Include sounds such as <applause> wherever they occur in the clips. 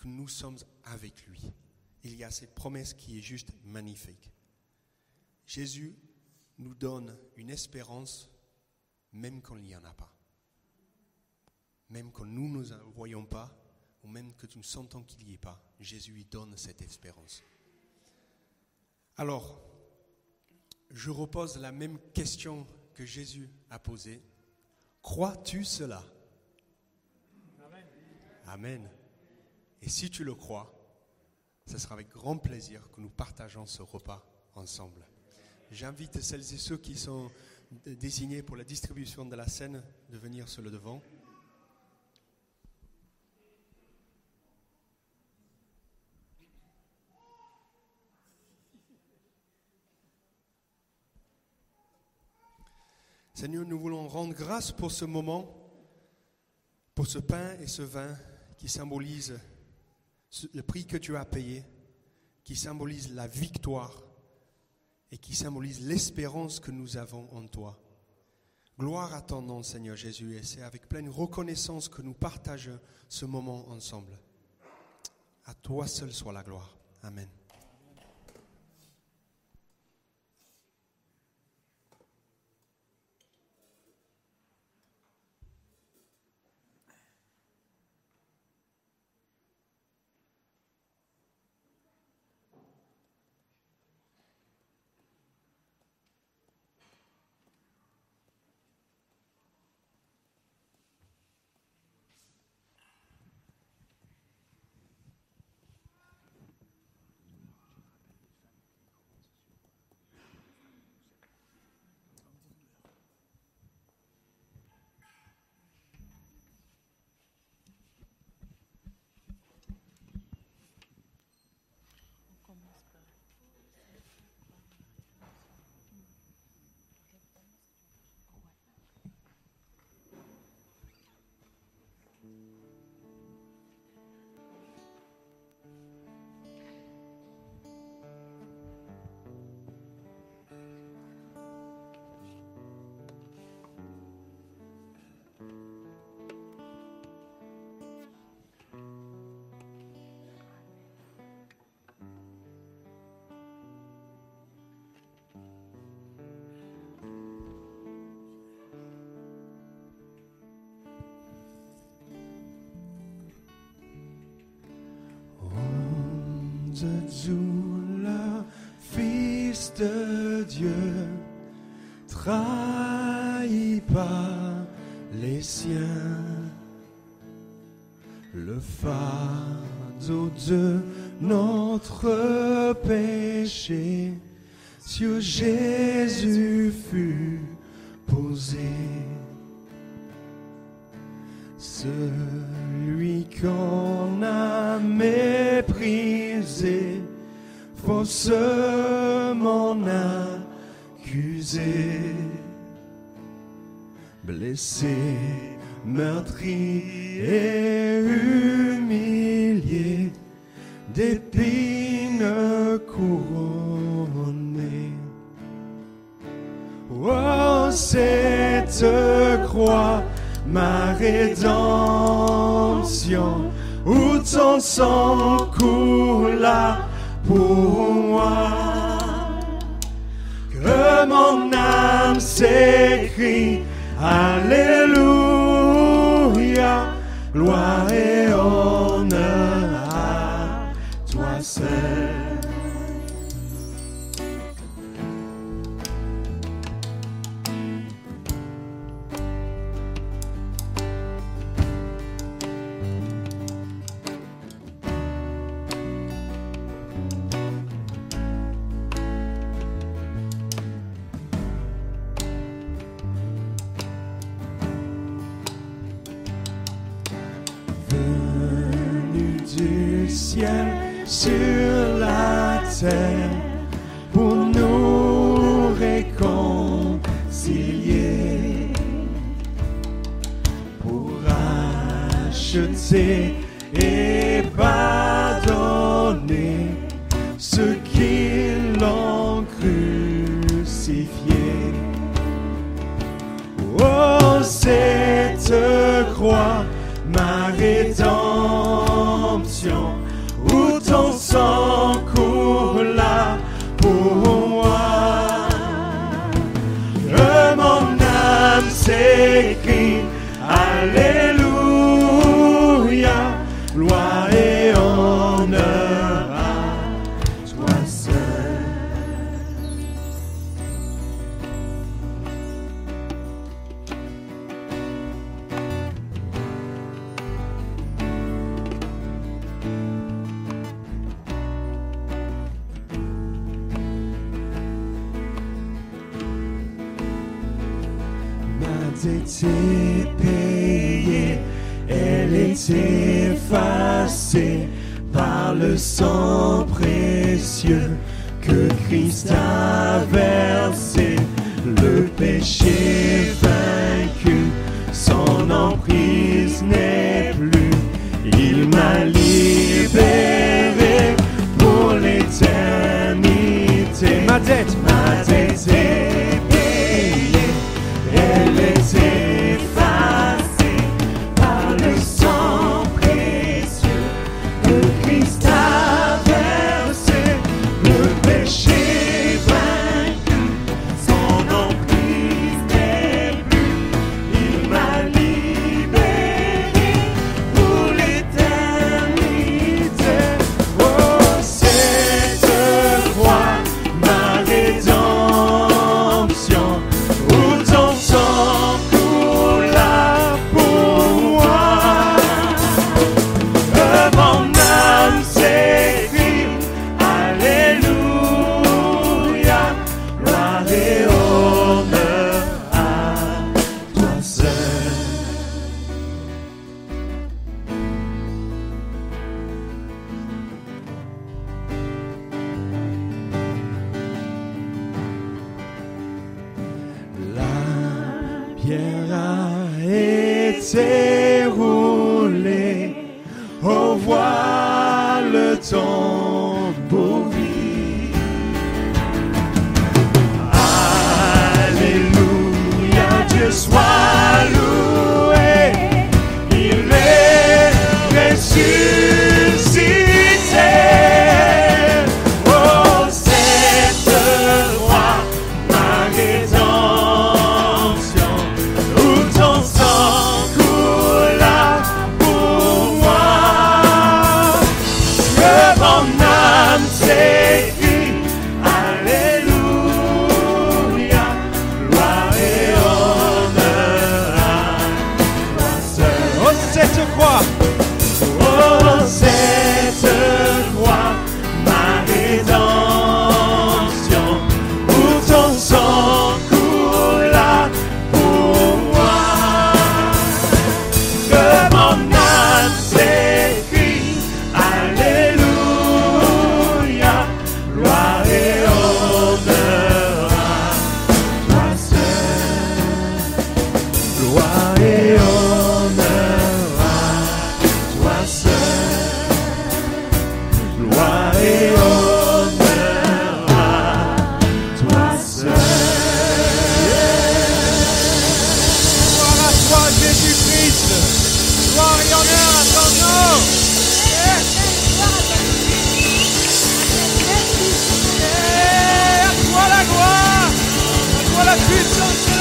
que nous sommes avec lui. Il y a cette promesse qui est juste magnifique. Jésus nous donne une espérance même quand il n'y en a pas. Même quand nous ne voyons pas, ou même que nous sentons qu'il n'y ait pas, Jésus lui donne cette espérance. Alors, je repose la même question que Jésus a posée. Crois-tu cela? Amen. Et si tu le crois, ce sera avec grand plaisir que nous partageons ce repas ensemble. J'invite celles et ceux qui sont désignés pour la distribution de la scène de venir sur le devant. Seigneur, nous voulons rendre grâce pour ce moment, pour ce pain et ce vin qui symbolisent le prix que tu as payé, qui symbolise la victoire et qui symbolise l'espérance que nous avons en toi. Gloire à ton nom, Seigneur Jésus, et c'est avec pleine reconnaissance que nous partageons ce moment ensemble. À toi seul soit la gloire. Amen. Le Fils de Dieu, trahi par les siens, le fardeau de notre péché sur Jésus fut posé. Celui qu'on a faussement accusé, blessé, meurtri et humilié, d'épines couronnées. Oh, cette croix, ma rédemption, ton sang coula pour moi. Que mon âme s'écrie, Alléluia, gloire sur la terre pour nous réconcilier, pour acheter était payée, elle est effacée par le sang précieux que Christ a versé. Le péché vaincu, son emprise n'est plus. Il m'a libéré pour l'éternité. Ma tête, ma tête.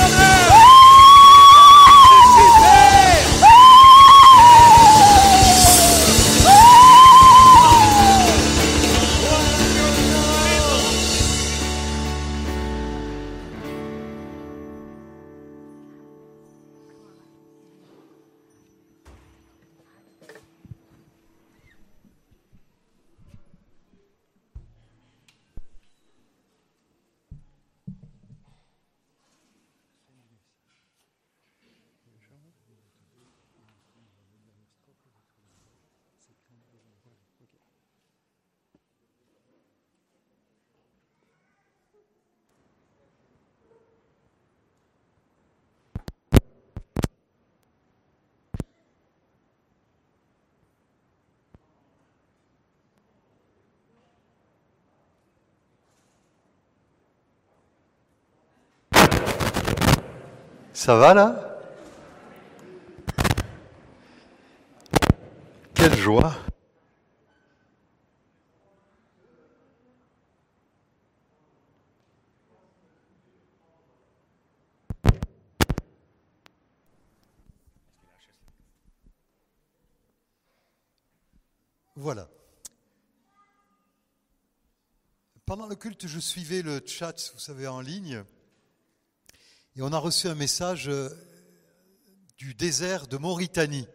Yeah. Ça va là? Quelle joie Voilà. Pendant le culte, je suivais le chat, vous savez, en ligne et on a reçu un message euh, du désert de Mauritanie.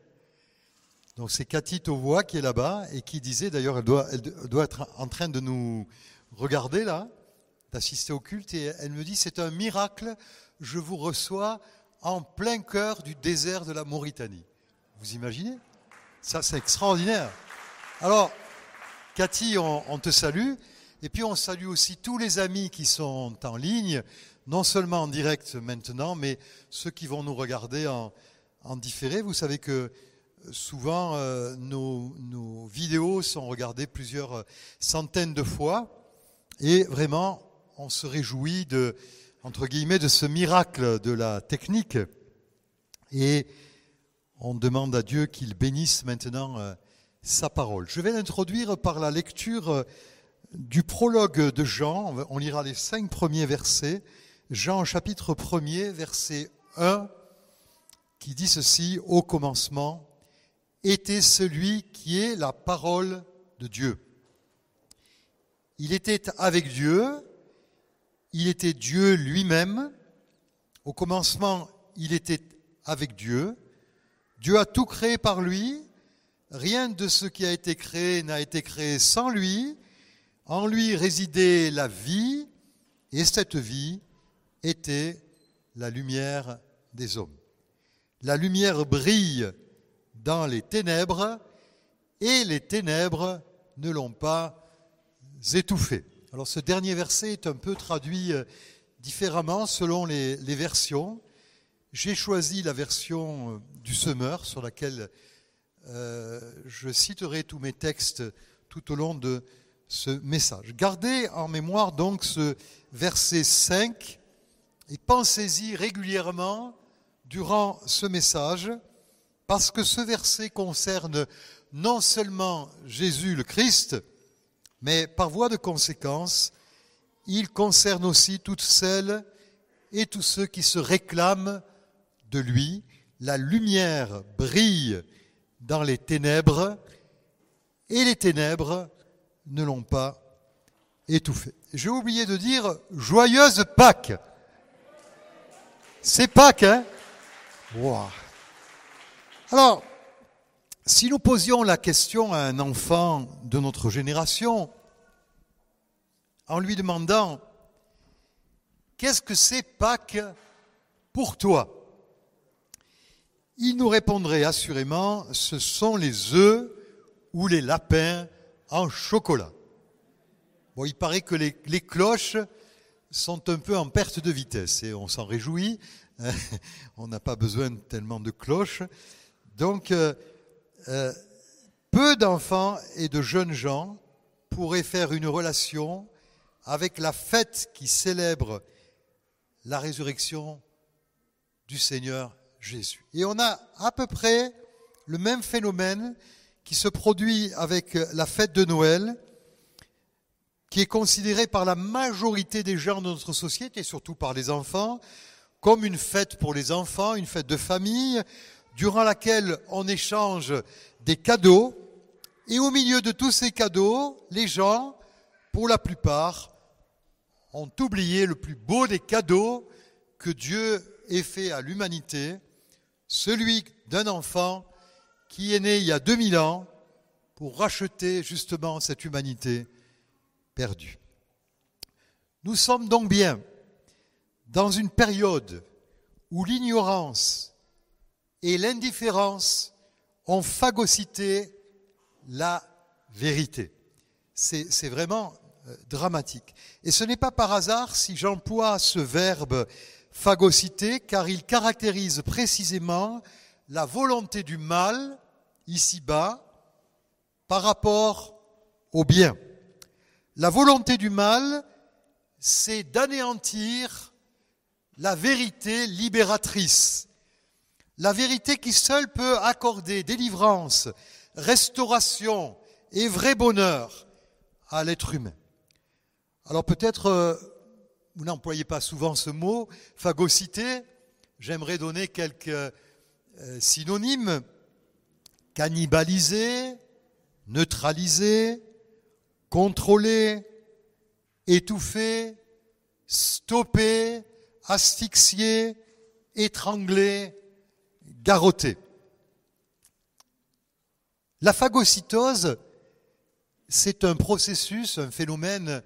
Donc c'est Cathy Tauvois qui est là-bas et qui disait, d'ailleurs, elle doit, elle doit être en train de nous regarder là, d'assister au culte, et elle me dit, c'est un miracle, je vous reçois en plein cœur du désert de la Mauritanie. Vous imaginez? Ça, c'est extraordinaire. Alors, Cathy, on, on te salue. Et puis on salue aussi tous les amis qui sont en ligne, non seulement en direct maintenant, mais ceux qui vont nous regarder en, différé. Vous savez que souvent euh, nos, vidéos sont regardées plusieurs centaines de fois. Et vraiment, on se réjouit de, entre guillemets, de ce miracle de la technique. Et on demande à Dieu qu'il bénisse maintenant euh, sa parole. Je vais l'introduire par la lecture euh, du prologue de Jean, on lira les cinq premiers versets. Jean chapitre 1er, verset 1, qui dit ceci, au commencement était celui qui est la parole de Dieu. Il était avec Dieu, il était Dieu lui-même. Au commencement, il était avec Dieu. Dieu a tout créé par lui. Rien de ce qui a été créé n'a été créé sans lui. En lui résidait la vie, et cette vie était la lumière des hommes. La lumière brille dans les ténèbres, et les ténèbres ne l'ont pas étouffé. Alors ce dernier verset est un peu traduit euh, différemment selon les, les versions. J'ai choisi la version euh, du semeur sur laquelle euh, je citerai tous mes textes tout au long de ce message. Gardez en mémoire donc ce verset 5 et pensez-y régulièrement durant ce message, parce que ce verset concerne non seulement Jésus le Christ, mais par voie de conséquence, il concerne aussi toutes celles et tous ceux qui se réclament de lui. La lumière brille dans les ténèbres, et les ténèbres ne l'ont pas étouffé. J'ai oublié de dire joyeuse Pâques. C'est Pâques, hein? Alors, si nous posions la question à un enfant de notre génération, en lui demandant Qu'est-ce que c'est Pâques pour toi? Il nous répondrait assurément Ce sont les œufs ou les lapins en chocolat. Bon, il paraît que les, cloches sont un peu en perte de vitesse et on s'en réjouit. <laughs> on n'a pas besoin tellement de cloches. Donc, euh, euh, peu d'enfants et de jeunes gens pourraient faire une relation avec la fête qui célèbre la résurrection du Seigneur Jésus. Et on a à peu près le même phénomène qui se produit avec la fête de Noël, qui est considérée par la majorité des gens de notre société, surtout par les enfants, comme une fête pour les enfants, une fête de famille, durant laquelle on échange des cadeaux. Et au milieu de tous ces cadeaux, les gens, pour la plupart, ont oublié le plus beau des cadeaux que Dieu ait fait à l'humanité, celui d'un enfant qui est né il y a 2000 ans pour racheter justement cette humanité perdue. Nous sommes donc bien dans une période où l'ignorance et l'indifférence ont phagocyté la vérité. C'est vraiment euh, dramatique. Et ce n'est pas par hasard si j'emploie ce verbe phagocyter, car il caractérise précisément la volonté du mal ici-bas par rapport au bien. La volonté du mal, c'est d'anéantir la vérité libératrice, la vérité qui seule peut accorder délivrance, restauration et vrai bonheur à l'être humain. Alors peut-être, euh, vous n'employez pas souvent ce mot, phagocyté, j'aimerais donner quelques euh, synonymes. Cannibaliser, neutraliser, contrôler, étouffer, stopper, asphyxier, étrangler, garrotter. La phagocytose, c'est un processus, un phénomène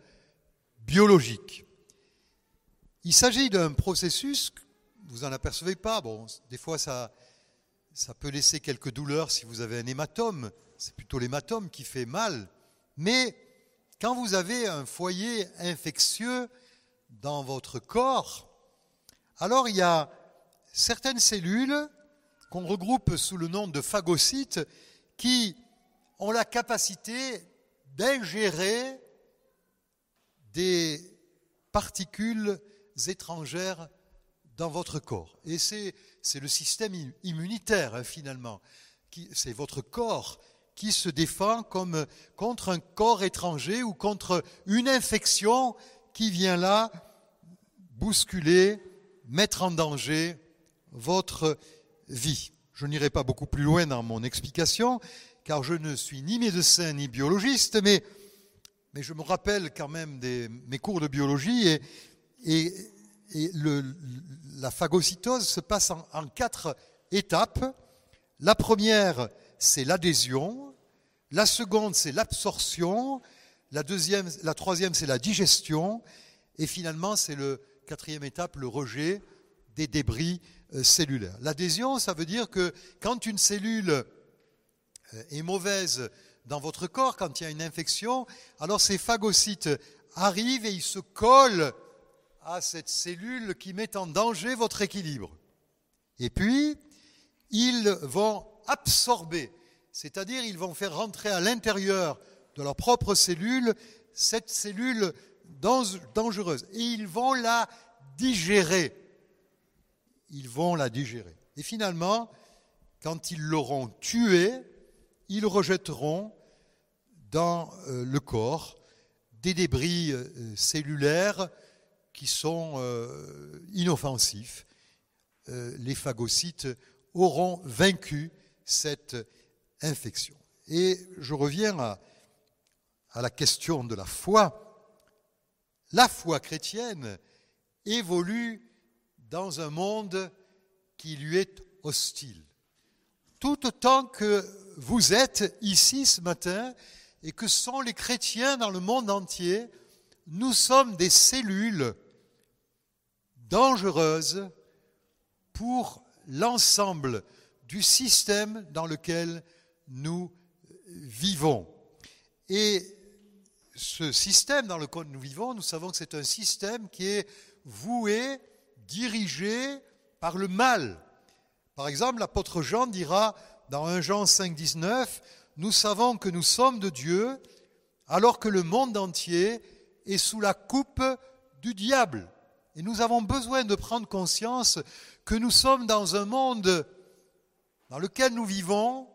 biologique. Il s'agit d'un processus, vous n'en apercevez pas, bon, des fois ça, ça peut laisser quelques douleurs si vous avez un hématome, c'est plutôt l'hématome qui fait mal, mais quand vous avez un foyer infectieux dans votre corps, alors il y a certaines cellules qu'on regroupe sous le nom de phagocytes qui ont la capacité d'ingérer des particules étrangères dans votre corps. Et c'est, le système immunitaire, hein, finalement. C'est votre corps qui se défend comme, contre un corps étranger ou contre une infection qui vient là bousculer, mettre en danger votre vie. Je n'irai pas beaucoup plus loin dans mon explication, car je ne suis ni médecin ni biologiste, mais, je me rappelle quand même des, mes cours de biologie et, la phagocytose se passe en quatre étapes. La première, c'est l'adhésion. La seconde, c'est l'absorption. La troisième, c'est la digestion. Et finalement, c'est le quatrième étape, le rejet des débris euh, cellulaires. L'adhésion, ça veut dire que quand une cellule euh, est mauvaise dans votre corps, quand il y a une infection, alors ces phagocytes arrivent et ils se collent à cette cellule qui met en danger votre équilibre. Et puis, ils vont absorber, c'est-à-dire ils vont faire rentrer à l'intérieur de leur propre cellule cette cellule dangereuse. Et ils vont la digérer. Ils vont la digérer. Et finalement, quand ils l'auront tuée, ils rejetteront dans euh, le corps des débris euh, cellulaires qui sont euh, inoffensifs. Les phagocytes auront vaincu cette infection. Et je reviens à, la question de la foi. La foi chrétienne évolue dans un monde qui lui est hostile. Tout autant que vous êtes ici ce matin et que sont les chrétiens dans le monde entier, nous sommes des cellules dangereuses pour l'ensemble du système dans lequel nous vivons. Et ce système dans lequel nous vivons, nous savons que c'est un système qui est voué, dirigé par le mal. Par exemple, l'apôtre Jean dira dans 1 Jean 5, 19, nous savons que nous sommes de Dieu alors que le monde entier est sous la coupe du diable. Et nous avons besoin de prendre conscience que nous sommes dans un monde dans lequel nous vivons,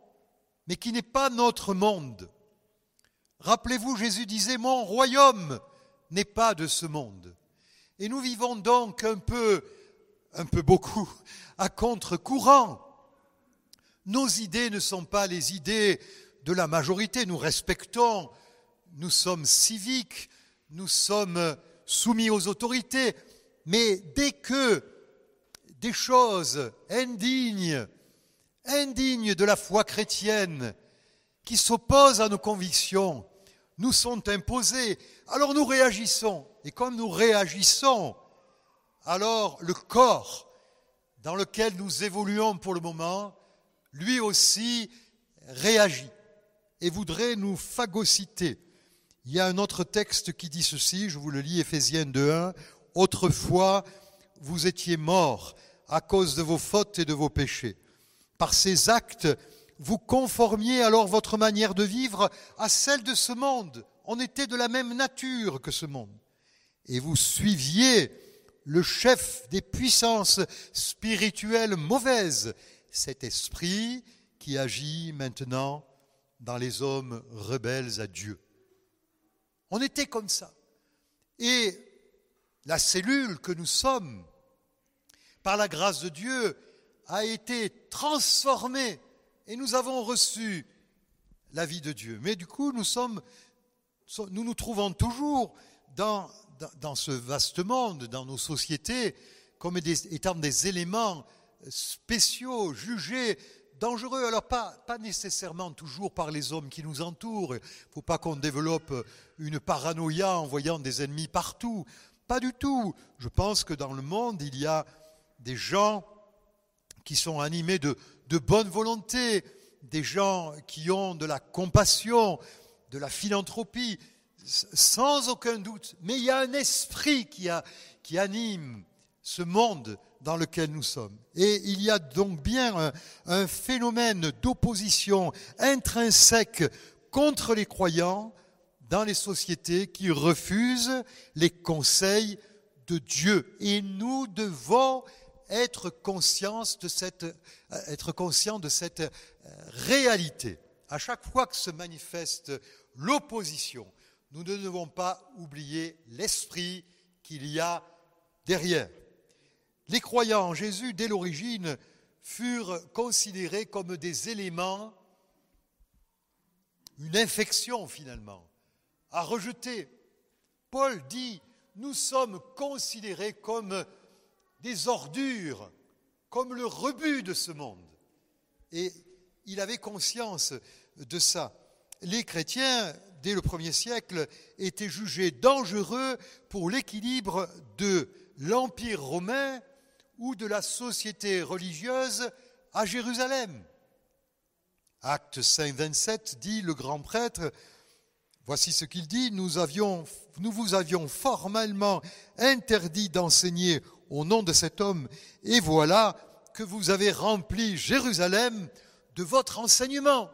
mais qui n'est pas notre monde. Rappelez-vous, Jésus disait, mon royaume n'est pas de ce monde. Et nous vivons donc un peu, un peu beaucoup, à contre-courant. Nos idées ne sont pas les idées de la majorité. Nous respectons, nous sommes civiques, nous sommes soumis aux autorités. Mais dès que des choses indignes, indignes de la foi chrétienne, qui s'opposent à nos convictions, nous sont imposés. Alors nous réagissons. Et comme nous réagissons, alors le corps dans lequel nous évoluons pour le moment, lui aussi réagit et voudrait nous phagocyter. Il y a un autre texte qui dit ceci, je vous le lis, Éphésiens 2.1, Autrefois, vous étiez morts à cause de vos fautes et de vos péchés. Par ces actes, vous conformiez alors votre manière de vivre à celle de ce monde. On était de la même nature que ce monde. Et vous suiviez le chef des puissances spirituelles mauvaises, cet esprit qui agit maintenant dans les hommes rebelles à Dieu. On était comme ça. Et la cellule que nous sommes, par la grâce de Dieu, a été transformée et nous avons reçu la vie de Dieu. Mais du coup, nous nous trouvons toujours dans, ce vaste monde, dans nos sociétés, comme étant des éléments spéciaux, jugés dangereux. Alors pas nécessairement toujours par les hommes qui nous entourent. Il ne faut pas qu'on développe une paranoïa en voyant des ennemis partout. Pas du tout. Je pense que dans le monde, il y a des gens qui sont animés de, bonne volonté, des gens qui ont de la compassion, de la philanthropie, sans aucun doute. Mais il y a un esprit qui, anime ce monde dans lequel nous sommes. Et il y a donc bien un phénomène d'opposition intrinsèque contre les croyants dans les sociétés qui refusent les conseils de Dieu. Et nous devons être conscients de cette, cette euh, réalité. À chaque fois que se manifeste l'opposition, nous ne devons pas oublier l'esprit qu'il y a derrière. Les croyants en Jésus, dès l'origine, furent considérés comme des éléments, une infection finalement, à rejeter. Paul dit, nous sommes considérés comme des ordures, comme le rebut de ce monde. Et il avait conscience de ça. Les chrétiens, dès le premier siècle, étaient jugés dangereux pour l'équilibre de l'Empire romain ou de la société religieuse à Jérusalem. Acte 5, 27 dit le grand prêtre, voici ce qu'il dit, nous, vous avions formellement interdit d'enseigner au nom de cet homme, et voilà que vous avez rempli Jérusalem de votre enseignement.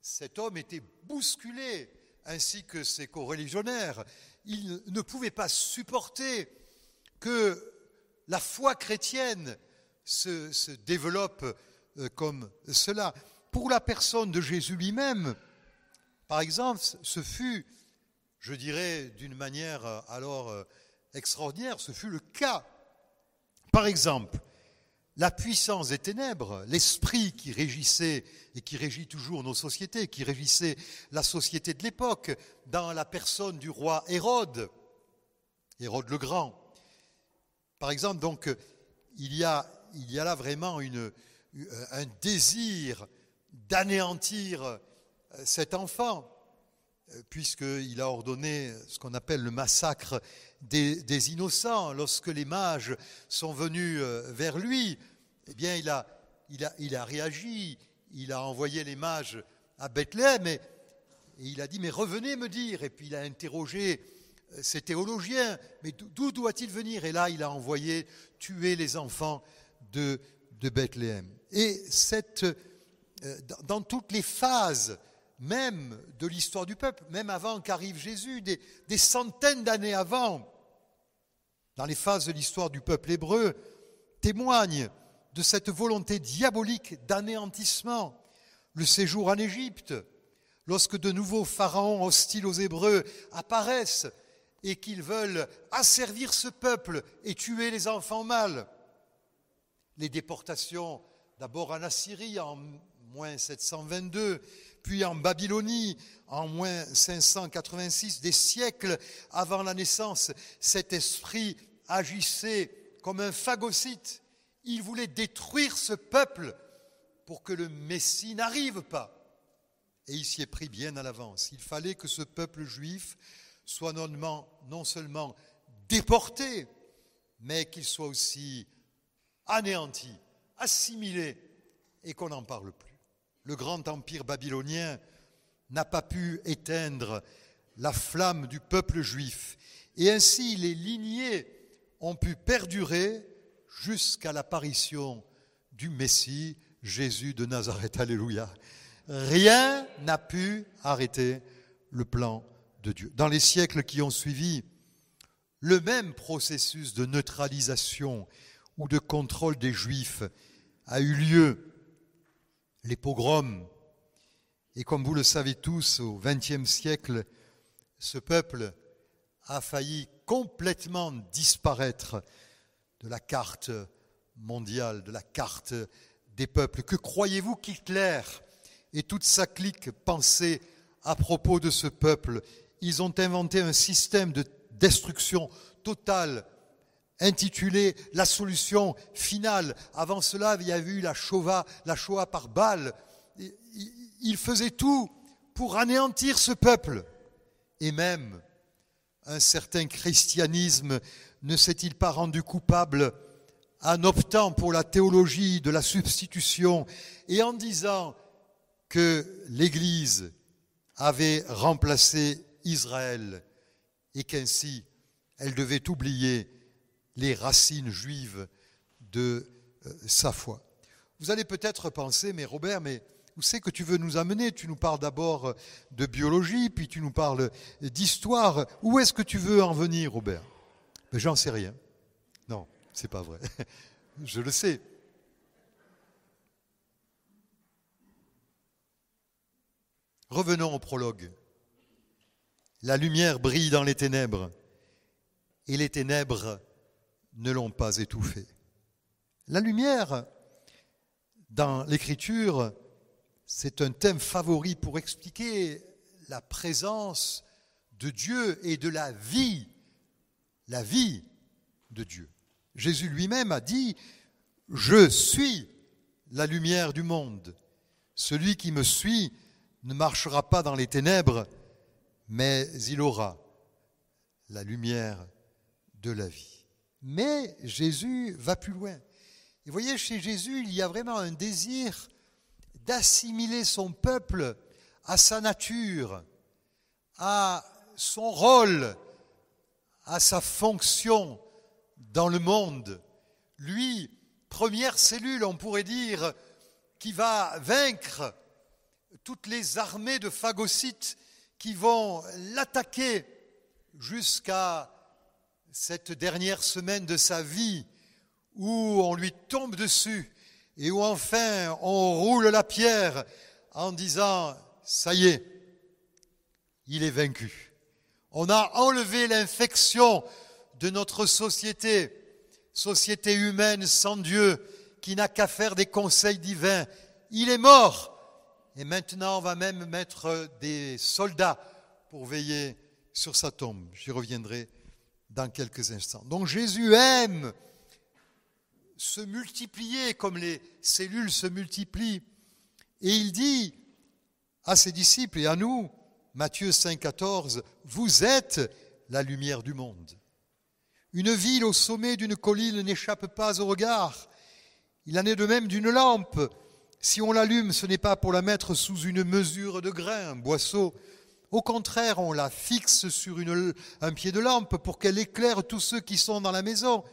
Cet homme était bousculé, ainsi que ses coreligionnaires. Il ne pouvait pas supporter que la foi chrétienne se, se développe euh, comme cela. Pour la personne de Jésus lui-même, par exemple, ce fut, je dirais d'une manière euh, alors euh, extraordinaire, ce fut le cas. Par exemple, la puissance des ténèbres, l'esprit qui régissait et qui régit toujours nos sociétés, qui régissait la société de l'époque, dans la personne du roi Hérode, Hérode le Grand, par exemple, donc, il y a, là vraiment une, un désir d'anéantir cet enfant, puisqu'il a ordonné ce qu'on appelle le massacre des, innocents. Lorsque les mages sont venus vers lui, eh bien, il a, il a, il a réagi, il a envoyé les mages à Bethléem et, et il a dit, mais revenez me dire. Et puis il a interrogé ces théologiens, mais d'où doit-il venir? Et là, il a envoyé tuer les enfants de, de Bethléem. Et cette, euh, dans toutes les phases même de l'histoire du peuple, même avant qu'arrive Jésus, des, centaines d'années avant, dans les phases de l'histoire du peuple hébreu, témoignent de cette volonté diabolique d'anéantissement. Le séjour en Égypte, lorsque de nouveaux pharaons hostiles aux Hébreux apparaissent et qu'ils veulent asservir ce peuple et tuer les enfants mâles. Les déportations, d'abord en Assyrie en moins 722, puis en Babylonie en moins 586, des siècles avant la naissance, cet esprit agissait comme un phagocyte. Il voulait détruire ce peuple pour que le Messie n'arrive pas. Et il s'y est pris bien à l'avance. Il fallait que ce peuple juif soit non, non seulement déporté, mais qu'il soit aussi anéanti, assimilé, et qu'on n'en parle plus. Le grand empire babylonien n'a pas pu éteindre la flamme du peuple juif, et ainsi les lignées ont pu perdurer jusqu'à l'apparition du Messie, Jésus de Nazareth. Alléluia. Rien n'a pu arrêter le plan de Dieu. Dans les siècles qui ont suivi, le même processus de neutralisation ou de contrôle des Juifs a eu lieu. Les pogroms, et comme vous le savez tous, au XXe siècle, ce peuple a failli complètement disparaître de la carte mondiale, de la carte des peuples. Que croyez-vous qu'Hitler et toute sa clique pensait à propos de ce peuple? Ils ont inventé un système de destruction totale intitulé La solution finale. Avant cela, il y avait eu la Shoah, par balle. Ils faisaient tout pour anéantir ce peuple. Et même un certain christianisme ne s'est-il pas rendu coupable en optant pour la théologie de la substitution et en disant que l'Église avait remplacé Israël et qu'ainsi elle devait oublier les racines juives de euh, sa foi. Vous allez peut-être penser, mais Robert, mais où c'est que tu veux nous amener? Tu nous parles d'abord de biologie, puis tu nous parles d'histoire. Où est-ce que tu veux en venir, Robert? Mais J'en sais rien. Non, c'est pas vrai. <laughs> Je le sais. Revenons au prologue. La lumière brille dans les ténèbres, et les ténèbres ne l'ont pas étouffée. La lumière, dans l'écriture, c'est un thème favori pour expliquer la présence de Dieu et de la vie, la vie de Dieu. Jésus lui-même a dit, Je suis la lumière du monde. Celui qui me suit ne marchera pas dans les ténèbres, mais il aura la lumière de la vie. Mais Jésus va plus loin. Vous voyez, chez Jésus, il y a vraiment un désir d'assimiler son peuple à sa nature, à son rôle, à sa fonction dans le monde. Lui, première cellule, on pourrait dire, qui va vaincre toutes les armées de phagocytes qui vont l'attaquer jusqu'à cette dernière semaine de sa vie où on lui tombe dessus et où enfin on roule la pierre en disant, ça y est, il est vaincu. On a enlevé l'infection de notre société, société humaine sans Dieu, qui n'a qu'à faire des conseils divins. Il est mort. Et maintenant, on va même mettre des soldats pour veiller sur sa tombe. J'y reviendrai dans quelques instants. Donc Jésus aime se multiplier comme les cellules se multiplient. Et il dit à ses disciples et à nous, Matthieu 5, 14, vous êtes la lumière du monde. Une ville au sommet d'une colline n'échappe pas au regard. Il en est de même d'une lampe. Si on l'allume, ce n'est pas pour la mettre sous une mesure de grain, un boisseau. Au contraire, on la fixe sur un pied de lampe pour qu'elle éclaire tous ceux qui sont dans la maison.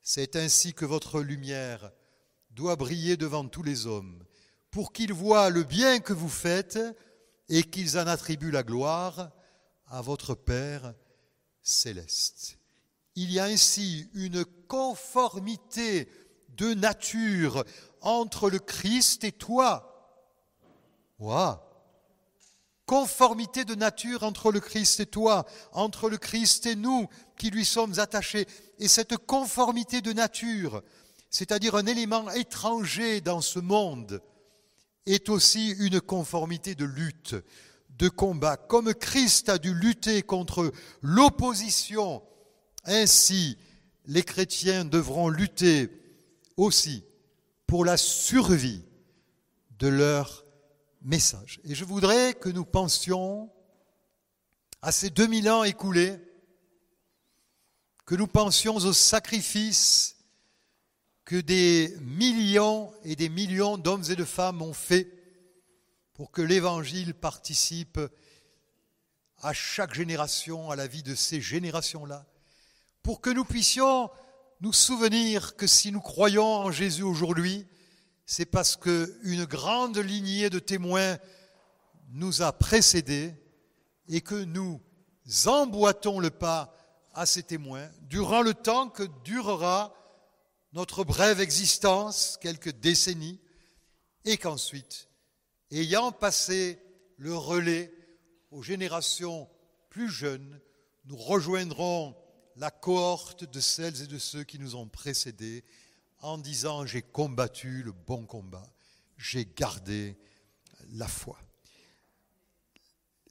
C'est ainsi que votre lumière doit briller devant tous les hommes, pour qu'ils voient le bien que vous faites et qu'ils en attribuent la gloire à votre Père céleste. Il y a ainsi une conformité de nature entre le Christ et toi. Conformité de nature entre le Christ et toi, entre le Christ et nous qui lui sommes attachés. Et cette conformité de nature, c'est-à-dire un élément étranger dans ce monde, est aussi une conformité de lutte, de combat. Comme Christ a dû lutter contre l'opposition, ainsi les chrétiens devront lutter aussi pour la survie de leur Et je voudrais que nous pensions à ces 2000 ans écoulés, que nous pensions aux sacrifices que des millions et des millions d'hommes et de femmes ont fait pour que l'Évangile participe à chaque génération, à la vie de ces générations-là, pour que nous puissions nous souvenir que si nous croyons en Jésus aujourd'hui, c'est parce qu'une grande lignée de témoins nous a précédés et que nous emboîtons le pas à ces témoins durant le temps que durera notre brève existence, quelques décennies, et qu'ensuite, ayant passé le relais aux générations plus jeunes, nous rejoindrons la cohorte de celles et de ceux qui nous ont précédés en disant j'ai combattu le bon combat, j'ai gardé la foi.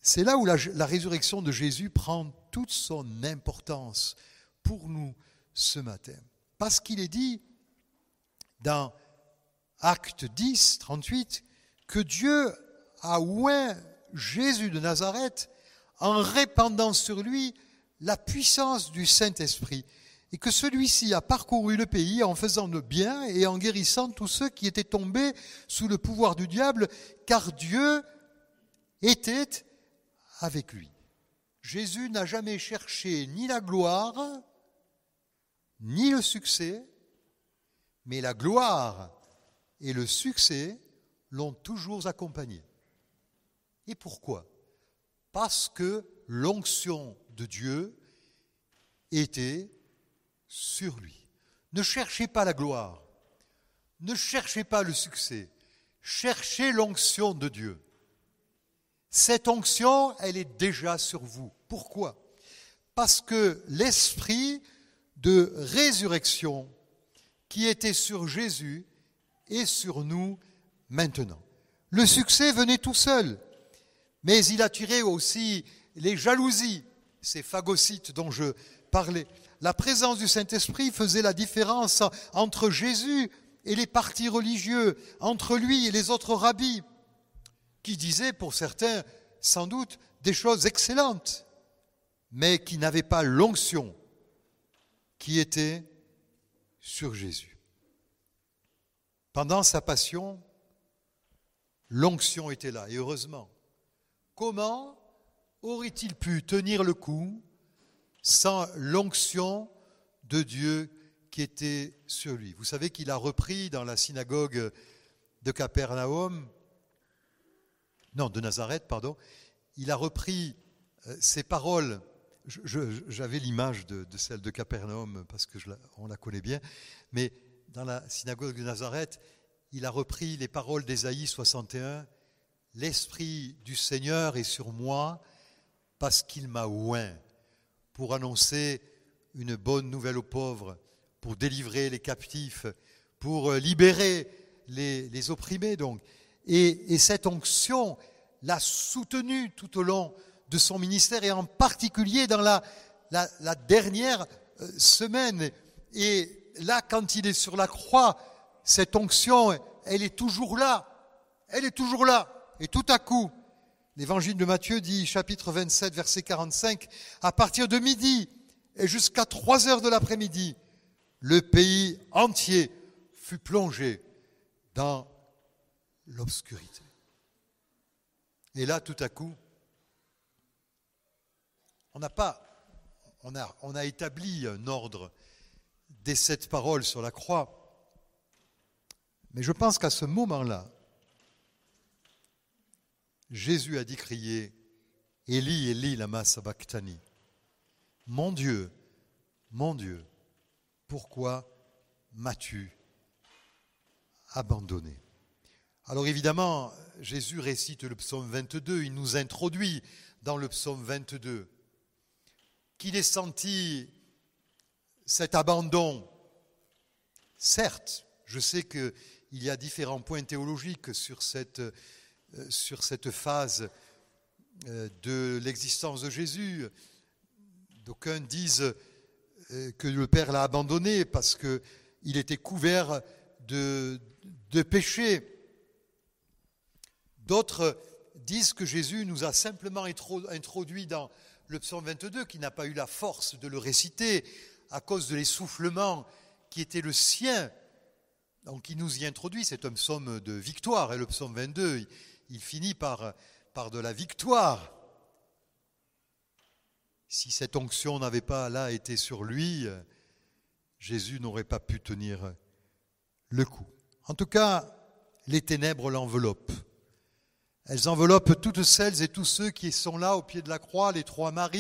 C'est là où la, résurrection de Jésus prend toute son importance pour nous ce matin. Parce qu'il est dit dans Acte 10, 38, que Dieu a oint Jésus de Nazareth en répandant sur lui la puissance du Saint-Esprit, et que celui-ci a parcouru le pays en faisant le bien et en guérissant tous ceux qui étaient tombés sous le pouvoir du diable, car Dieu était avec lui. Jésus n'a jamais cherché ni la gloire, ni le succès, mais la gloire et le succès l'ont toujours accompagné. Et pourquoi? Parce que l'onction de Dieu était sur lui. Ne cherchez pas la gloire, ne cherchez pas le succès, cherchez l'onction de Dieu. Cette onction, elle est déjà sur vous. Pourquoi? Parce que l'esprit de résurrection qui était sur Jésus est sur nous maintenant. Le succès venait tout seul, mais il attirait aussi les jalousies, ces phagocytes dont je parlais. La présence du Saint-Esprit faisait la différence entre Jésus et les partis religieux, entre lui et les autres rabbis, qui disaient pour certains sans doute des choses excellentes, mais qui n'avaient pas l'onction qui était sur Jésus. Pendant sa passion, l'onction était là, et heureusement. Comment aurait-il pu tenir le coup sans l'onction de Dieu qui était sur lui? Vous savez qu'il a repris dans la synagogue de Capernaum, non, de Nazareth, pardon, il a repris euh, ces paroles. J'avais l'image de, celle de Capernaum parce que on la connaît bien, mais dans la synagogue de Nazareth, il a repris les paroles d'Ésaïe 61 L'Esprit du Seigneur est sur moi parce qu'il m'a oint pour annoncer une bonne nouvelle aux pauvres, pour délivrer les captifs, pour euh, libérer les, opprimés. Donc. Et, cette onction l'a soutenu tout au long de son ministère et en particulier dans la, dernière euh, semaine. Et là, quand il est sur la croix, cette onction, elle est toujours là. Elle est toujours là. Et tout à coup, l'évangile de Matthieu dit, chapitre 27, verset 45, à partir de midi et jusqu'à 3 heures de l'après-midi, le pays entier fut plongé dans l'obscurité. Et là, tout à coup, on n'a pas, on a, on a établi un ordre des sept paroles sur la croix, mais je pense qu'à ce moment-là, Jésus a dit crier Eli, Eli, lama sabachthani. Mon Dieu, mon Dieu, pourquoi m'as-tu abandonné? Alors évidemment, Jésus récite le psaume 22, il nous introduit dans le psaume 22 qu'il ait senti cet abandon. Certes, je sais qu'il y a différents points théologiques sur cette sur cette phase euh, de l'existence de Jésus. D'aucuns disent euh, que le Père l'a abandonné parce qu'il était couvert de, de péché. D'autres disent que Jésus nous a simplement introduit dans le psaume 22, qui n'a pas eu la force de le réciter à cause de l'essoufflement qui était le sien. Donc il nous y introduit, c'est un psaume de victoire, et le psaume 22, il finit par, par de la victoire. Si cette onction n'avait pas là été sur lui, Jésus n'aurait pas pu tenir le coup. En tout cas, les ténèbres l'enveloppent. Elles enveloppent toutes celles et tous ceux qui sont là au pied de la croix, les trois Maries,